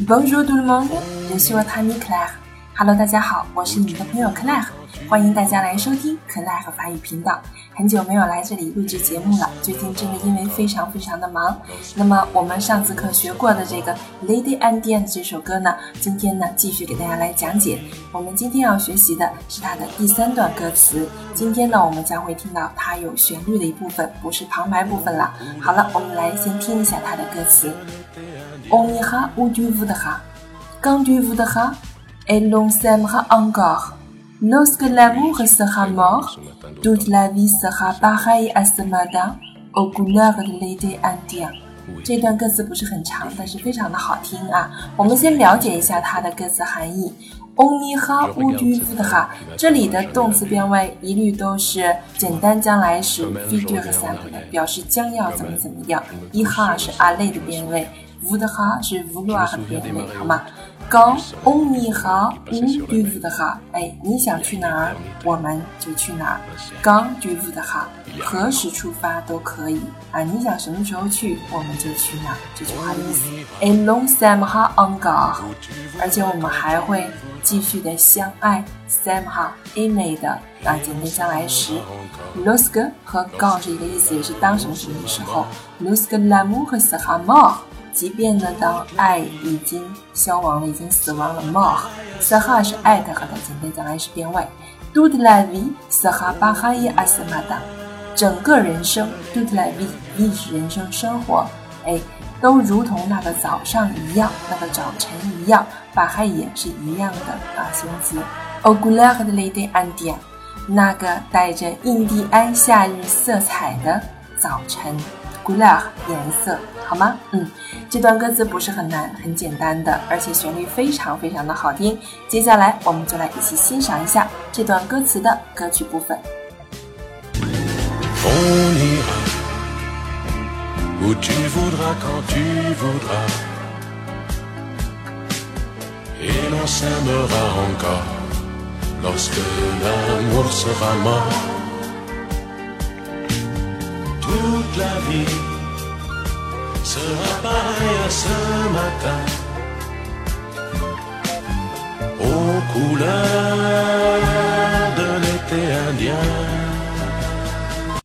Bonjour tout le monde, je suis votre ami Claire. Hello，大家好，我是你的朋友 Claire， 欢迎大家来收听 Claire 法语频道。很久没有来这里录制节目了，最近真的因为非常非常的忙。那么我们上次课学过的这个 Lady and d a n c e 这首歌呢，今天呢继续给大家来讲解。我们今天要学习的是它的第三段歌词。今天呢，我们将会听到它有旋律的一部分，不是旁白部分了。好了，我们来先听一下它的歌词。On ira où tu voudras, quand tu voudras, et l'on s'aimera encore. Lorsque l'amour sera mort, toute la vie sera pareille à ce matin, aux couleurs de l'été indien。这段歌词不是很长，但是非常的好听啊。我们先了解一下它的歌词含义。Only ha u d u v ha，这里的动词变位一律都是简单将来时 future simple 的，表示将要怎么怎么样。一哈是 a 类的变位，would ha 是 would 的变位，好吗？刚，on 你好，嗯，对付的哈，哎，你想去哪儿，我们就去哪儿。刚，对付的哈，何时出发都可以啊，你想什么时候去，我们就去哪儿。这句话的意思。A long time ha on ga，而且我们还会继续的相爱。Sam ha a 美的啊，简单将来时。Lorsque 和 ga 是一个意思，也是当什么什么的时候。Lorsque l'amour sera mort。即便呢，当爱已经消亡了，已经死亡了，mor Sahar 是爱的和的，简单讲来是变位。dud la vi s a h a b a h a y asmada，整个人生 dud la vi vi 是人生生活，哎，都如同那个早上一样，那个早晨一样 b a h 也是一样的啊，形容词。o g u l a d l e de andia，那个带着印第安夏日色彩的早晨。Blue 颜色，好吗？嗯，这段歌词不是很难，很简单的，而且旋律非常非常的好听。接下来，我们就来一起欣赏一下这段歌词的歌曲部分。Toute la vie sera pareil à ce matin. Aux couleurs